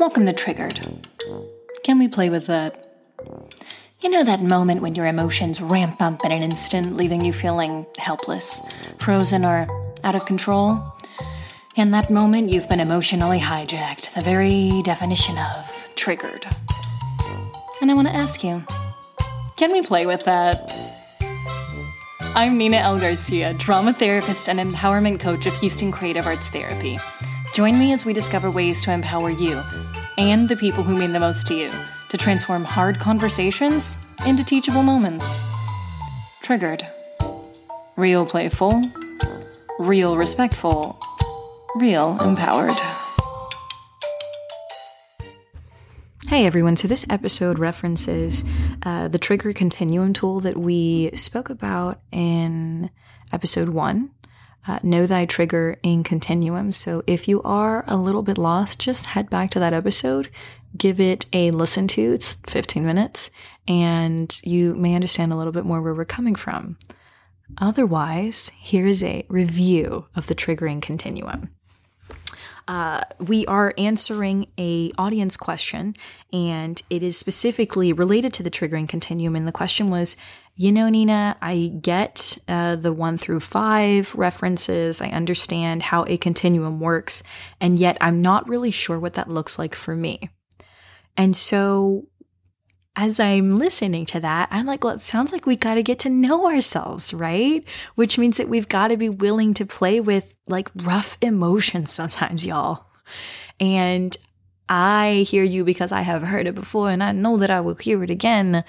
Welcome to Triggered. Can we play with that? You know that moment when your emotions ramp up in an instant, leaving you feeling helpless, frozen, or out of control? In that moment, you've been emotionally hijacked, the very definition of triggered. And I want to ask you can we play with that? I'm Nina L. Garcia, drama therapist and empowerment coach of Houston Creative Arts Therapy. Join me as we discover ways to empower you and the people who mean the most to you to transform hard conversations into teachable moments. Triggered. Real playful, real respectful, real empowered. Hey everyone, so this episode references uh, the trigger continuum tool that we spoke about in episode one. Uh, know thy trigger in continuum. So if you are a little bit lost, just head back to that episode, give it a listen to. It's 15 minutes, and you may understand a little bit more where we're coming from. Otherwise, here is a review of the triggering continuum. Uh, we are answering a audience question and it is specifically related to the triggering continuum and the question was you know nina i get uh, the one through five references i understand how a continuum works and yet i'm not really sure what that looks like for me and so as I'm listening to that, I'm like, well, it sounds like we got to get to know ourselves, right? Which means that we've got to be willing to play with like rough emotions sometimes, y'all. And I hear you because I have heard it before and I know that I will hear it again.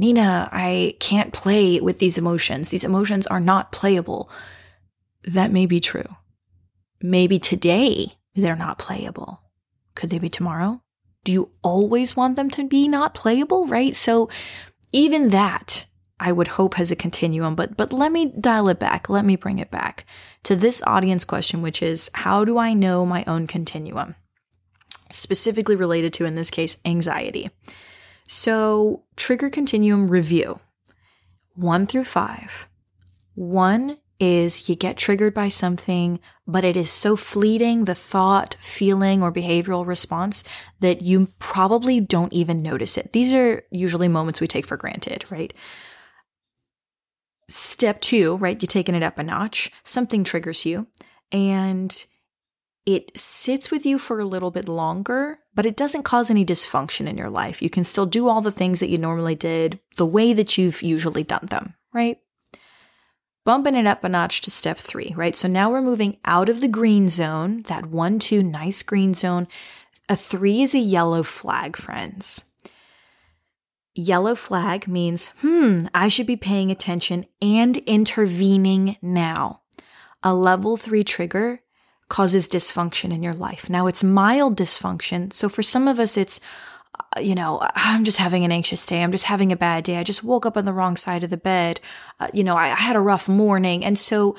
Nina, I can't play with these emotions. These emotions are not playable. That may be true. Maybe today they're not playable. Could they be tomorrow? do you always want them to be not playable, right? So even that I would hope has a continuum, but but let me dial it back. Let me bring it back to this audience question which is how do I know my own continuum? Specifically related to in this case anxiety. So, trigger continuum review. 1 through 5. 1 is you get triggered by something, but it is so fleeting, the thought, feeling, or behavioral response that you probably don't even notice it. These are usually moments we take for granted, right? Step two, right? You're taking it up a notch. Something triggers you and it sits with you for a little bit longer, but it doesn't cause any dysfunction in your life. You can still do all the things that you normally did the way that you've usually done them, right? bumping it up a notch to step three, right? So now we're moving out of the green zone, that one, two, nice green zone. A three is a yellow flag, friends. Yellow flag means, hmm, I should be paying attention and intervening now. A level three trigger causes dysfunction in your life. Now it's mild dysfunction. So for some of us, it's, uh, you know, I'm just having an anxious day. I'm just having a bad day. I just woke up on the wrong side of the bed. Uh, you know, I, I had a rough morning. And so,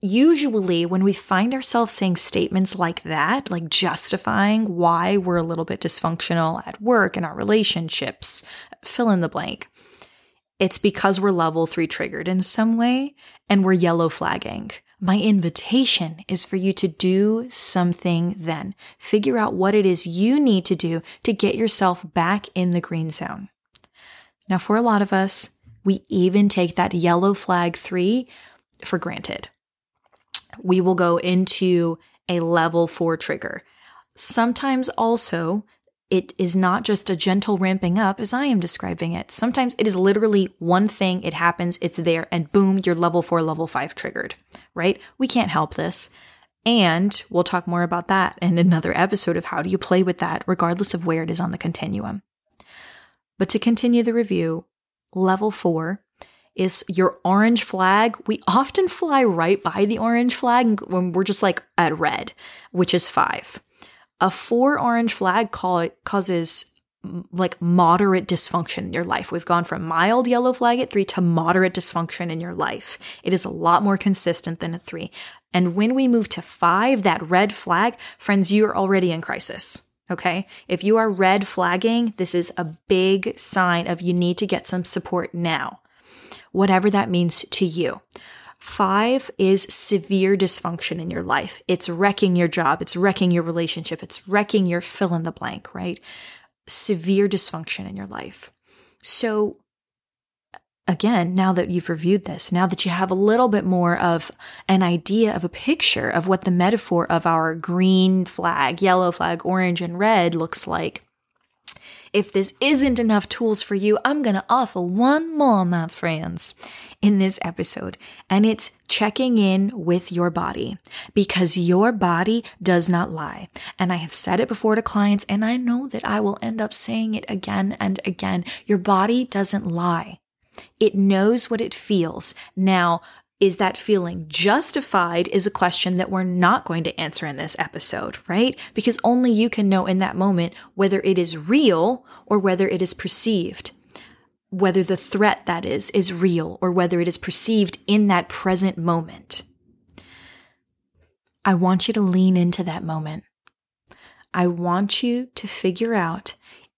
usually, when we find ourselves saying statements like that, like justifying why we're a little bit dysfunctional at work and our relationships, fill in the blank, it's because we're level three triggered in some way and we're yellow flagging. My invitation is for you to do something then. Figure out what it is you need to do to get yourself back in the green zone. Now, for a lot of us, we even take that yellow flag three for granted. We will go into a level four trigger. Sometimes also it is not just a gentle ramping up as I am describing it. Sometimes it is literally one thing, it happens, it's there, and boom, you're level four, level five triggered, right? We can't help this. And we'll talk more about that in another episode of how do you play with that, regardless of where it is on the continuum. But to continue the review, level four is your orange flag. We often fly right by the orange flag when we're just like at red, which is five. A four orange flag call causes like moderate dysfunction in your life. We've gone from mild yellow flag at three to moderate dysfunction in your life. It is a lot more consistent than a three. And when we move to five, that red flag, friends, you're already in crisis. Okay. If you are red flagging, this is a big sign of you need to get some support now, whatever that means to you. Five is severe dysfunction in your life. It's wrecking your job. It's wrecking your relationship. It's wrecking your fill in the blank, right? Severe dysfunction in your life. So again, now that you've reviewed this, now that you have a little bit more of an idea of a picture of what the metaphor of our green flag, yellow flag, orange, and red looks like, if this isn't enough tools for you, I'm going to offer one more, my friends, in this episode. And it's checking in with your body because your body does not lie. And I have said it before to clients, and I know that I will end up saying it again and again. Your body doesn't lie. It knows what it feels. Now, is that feeling justified is a question that we're not going to answer in this episode, right? Because only you can know in that moment whether it is real or whether it is perceived. Whether the threat that is is real or whether it is perceived in that present moment. I want you to lean into that moment. I want you to figure out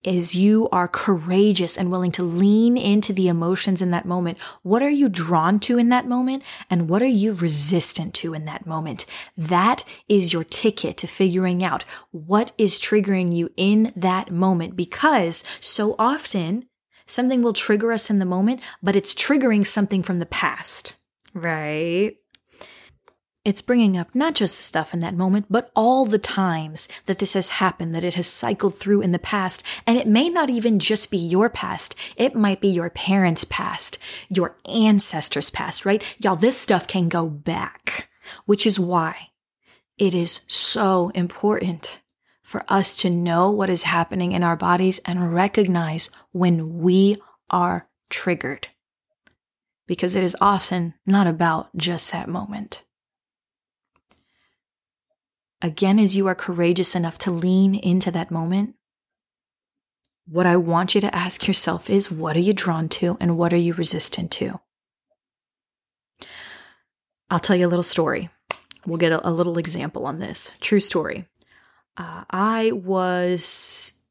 is you are courageous and willing to lean into the emotions in that moment. What are you drawn to in that moment? And what are you resistant to in that moment? That is your ticket to figuring out what is triggering you in that moment because so often something will trigger us in the moment, but it's triggering something from the past, right? It's bringing up not just the stuff in that moment, but all the times that this has happened, that it has cycled through in the past. And it may not even just be your past. It might be your parents' past, your ancestors' past, right? Y'all, this stuff can go back, which is why it is so important for us to know what is happening in our bodies and recognize when we are triggered. Because it is often not about just that moment. Again, as you are courageous enough to lean into that moment, what I want you to ask yourself is what are you drawn to and what are you resistant to? I'll tell you a little story. We'll get a, a little example on this. True story. Uh, I was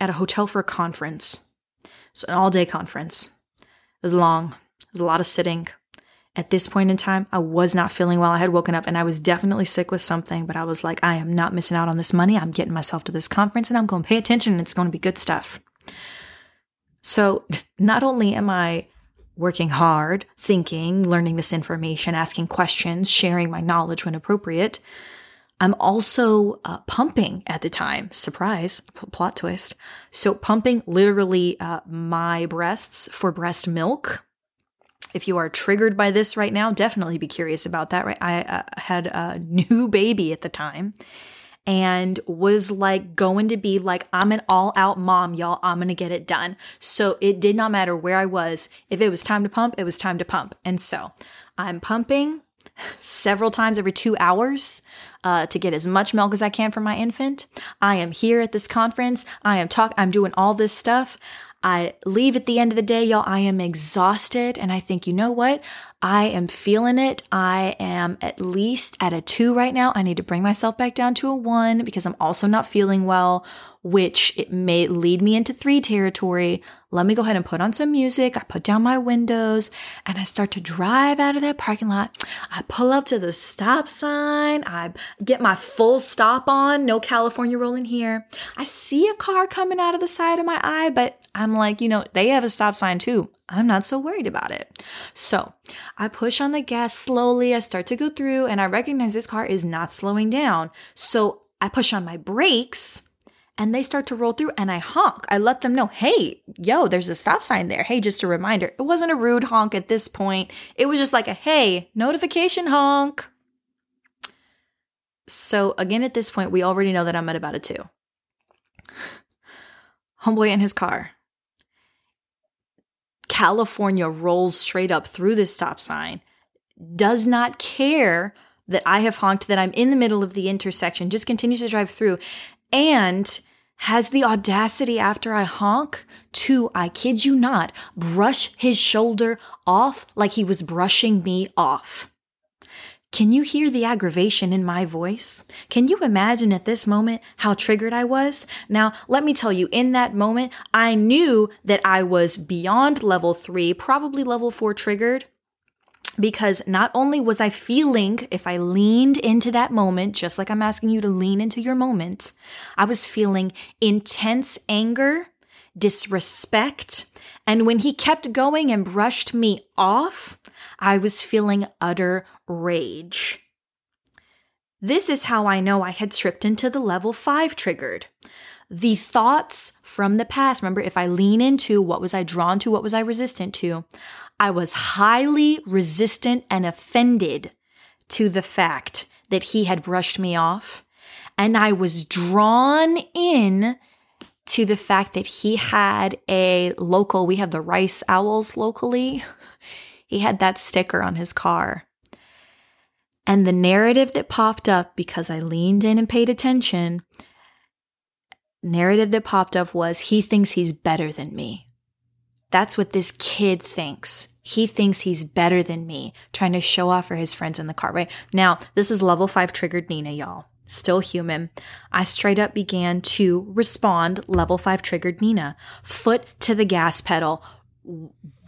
at a hotel for a conference, so an all day conference. It was long, It was a lot of sitting, at this point in time, I was not feeling well. I had woken up and I was definitely sick with something, but I was like, I am not missing out on this money. I'm getting myself to this conference and I'm going to pay attention and it's going to be good stuff. So, not only am I working hard, thinking, learning this information, asking questions, sharing my knowledge when appropriate, I'm also uh, pumping at the time. Surprise, p- plot twist. So, pumping literally uh, my breasts for breast milk if you are triggered by this right now, definitely be curious about that. Right, I uh, had a new baby at the time and was like going to be like, I'm an all out mom, y'all. I'm going to get it done. So it did not matter where I was. If it was time to pump, it was time to pump. And so I'm pumping several times every two hours uh, to get as much milk as I can for my infant. I am here at this conference. I am talk. I'm doing all this stuff. I leave at the end of the day, y'all. I am exhausted. And I think, you know what? I am feeling it. I am at least at a two right now. I need to bring myself back down to a one because I'm also not feeling well, which it may lead me into three territory. Let me go ahead and put on some music. I put down my windows and I start to drive out of that parking lot. I pull up to the stop sign. I get my full stop on. No California rolling here. I see a car coming out of the side of my eye, but I'm like, you know, they have a stop sign too. I'm not so worried about it. So I push on the gas slowly. I start to go through and I recognize this car is not slowing down. So I push on my brakes and they start to roll through and I honk. I let them know, hey, yo, there's a stop sign there. Hey, just a reminder. It wasn't a rude honk at this point. It was just like a hey, notification honk. So again, at this point, we already know that I'm at about a two. Homeboy in his car California rolls straight up through this stop sign, does not care that I have honked, that I'm in the middle of the intersection, just continues to drive through, and has the audacity after I honk to, I kid you not, brush his shoulder off like he was brushing me off. Can you hear the aggravation in my voice? Can you imagine at this moment how triggered I was? Now, let me tell you, in that moment, I knew that I was beyond level three, probably level four triggered, because not only was I feeling, if I leaned into that moment, just like I'm asking you to lean into your moment, I was feeling intense anger, disrespect, and when he kept going and brushed me off, I was feeling utter rage. This is how I know I had tripped into the level five triggered. The thoughts from the past, remember, if I lean into what was I drawn to, what was I resistant to, I was highly resistant and offended to the fact that he had brushed me off. And I was drawn in to the fact that he had a local, we have the Rice Owls locally. He had that sticker on his car. And the narrative that popped up because I leaned in and paid attention, narrative that popped up was he thinks he's better than me. That's what this kid thinks. He thinks he's better than me, trying to show off for his friends in the car, right? Now, this is level five triggered Nina, y'all. Still human. I straight up began to respond level five triggered Nina. Foot to the gas pedal,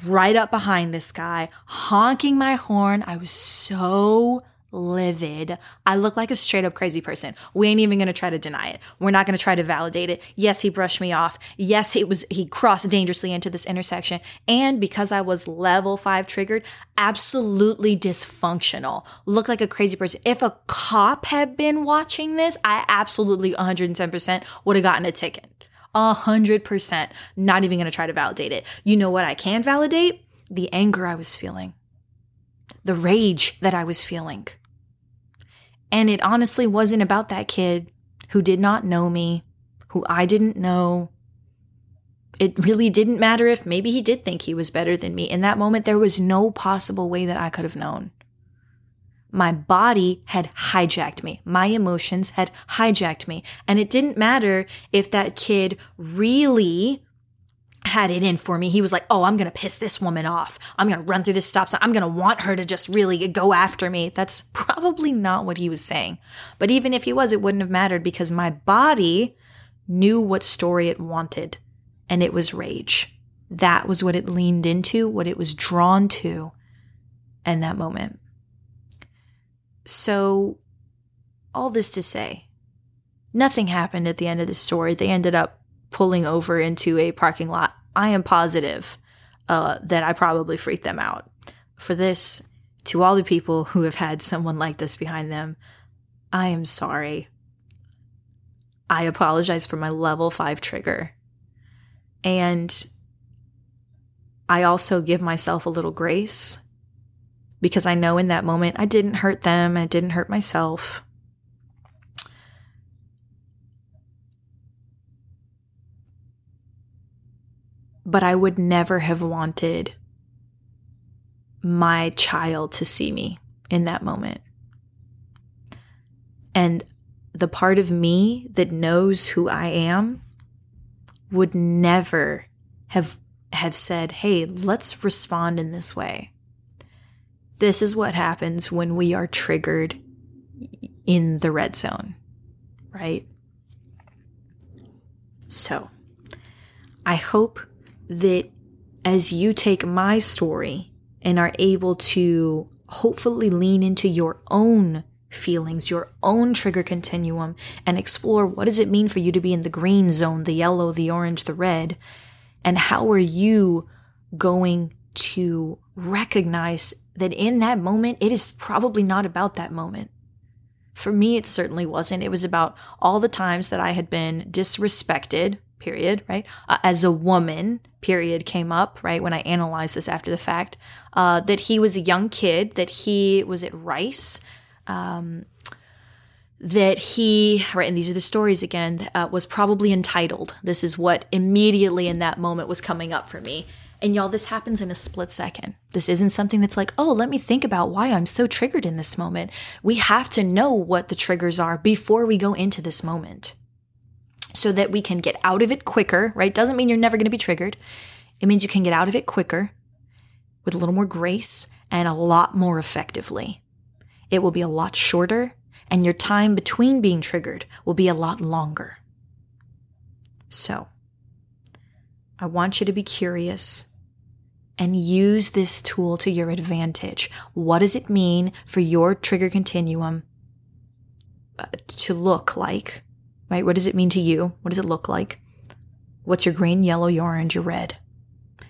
right up behind this guy, honking my horn. I was so livid. I look like a straight up crazy person. We ain't even to try to deny it. We're not to try to validate it. Yes, he brushed me off. Yes, he was he crossed dangerously into this intersection. And because I was level 5 triggered, absolutely dysfunctional. Look like a crazy person. If a cop had been watching this, I absolutely 110% would have gotten a ticket. A hundred percent. Not even going to try to validate it. You know what I can validate? The anger I was feeling. The rage that I was feeling. And it honestly wasn't about that kid who did not know me, who I didn't know. It really didn't matter if maybe he did think he was better than me. In that moment, there was no possible way that I could have known. My body had hijacked me. My emotions had hijacked me. And it didn't matter if that kid really had it in for me. He was like, Oh, I'm going to piss this woman off. I'm going to run through this stop sign. I'm going to want her to just really go after me. That's probably not what he was saying. But even if he was, it wouldn't have mattered because my body knew what story it wanted, and it was rage. That was what it leaned into, what it was drawn to in that moment. So, all this to say, nothing happened at the end of the story. They ended up pulling over into a parking lot, I am positive uh, that I probably freaked them out. For this, to all the people who have had someone like this behind them, I am sorry. I apologize for my level five trigger. And I also give myself a little grace because I know in that moment I didn't hurt them, I didn't hurt myself. but I would never have wanted my child to see me in that moment. And the part of me that knows who I am would never have have said, "Hey, let's respond in this way." This is what happens when we are triggered in the red zone, right? So, I hope that as you take my story and are able to hopefully lean into your own feelings, your own trigger continuum, and explore what does it mean for you to be in the green zone, the yellow, the orange, the red, and how are you going to recognize that in that moment, it is probably not about that moment. For me, it certainly wasn't. It was about all the times that I had been disrespected period, right? Uh, as a woman, period, came up, right? When I analyzed this after the fact, uh, that he was a young kid, that he was at Rice, um, that he, right, and these are the stories again, uh, was probably entitled. This is what immediately in that moment was coming up for me. And y'all, this happens in a split second. This isn't something that's like, oh, let me think about why I'm so triggered in this moment. We have to know what the triggers are before we go into this moment so that we can get out of it quicker, right? Doesn't mean you're never going to be triggered. It means you can get out of it quicker with a little more grace and a lot more effectively. It will be a lot shorter, and your time between being triggered will be a lot longer. So, I want you to be curious and use this tool to your advantage. What does it mean for your trigger continuum uh, to look like? Right? What does it mean to you? What does it look like? What's your green, yellow, your orange, your red?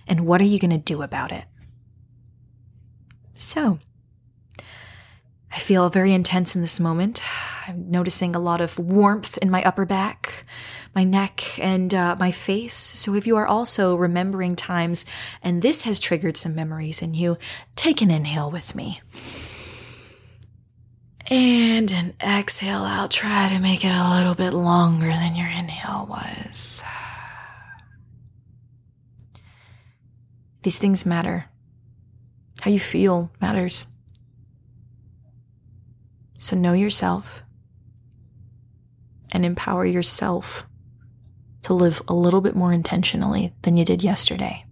And what are you going to do about it? So, I feel very intense in this moment. I'm noticing a lot of warmth in my upper back, my neck, and uh, my face. So, if you are also remembering times and this has triggered some memories in you, take an inhale with me. And an exhale out. Try to make it a little bit longer than your inhale was. These things matter. How you feel matters. So know yourself and empower yourself to live a little bit more intentionally than you did yesterday.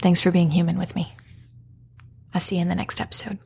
Thanks for being human with me. I'll see you in the next episode.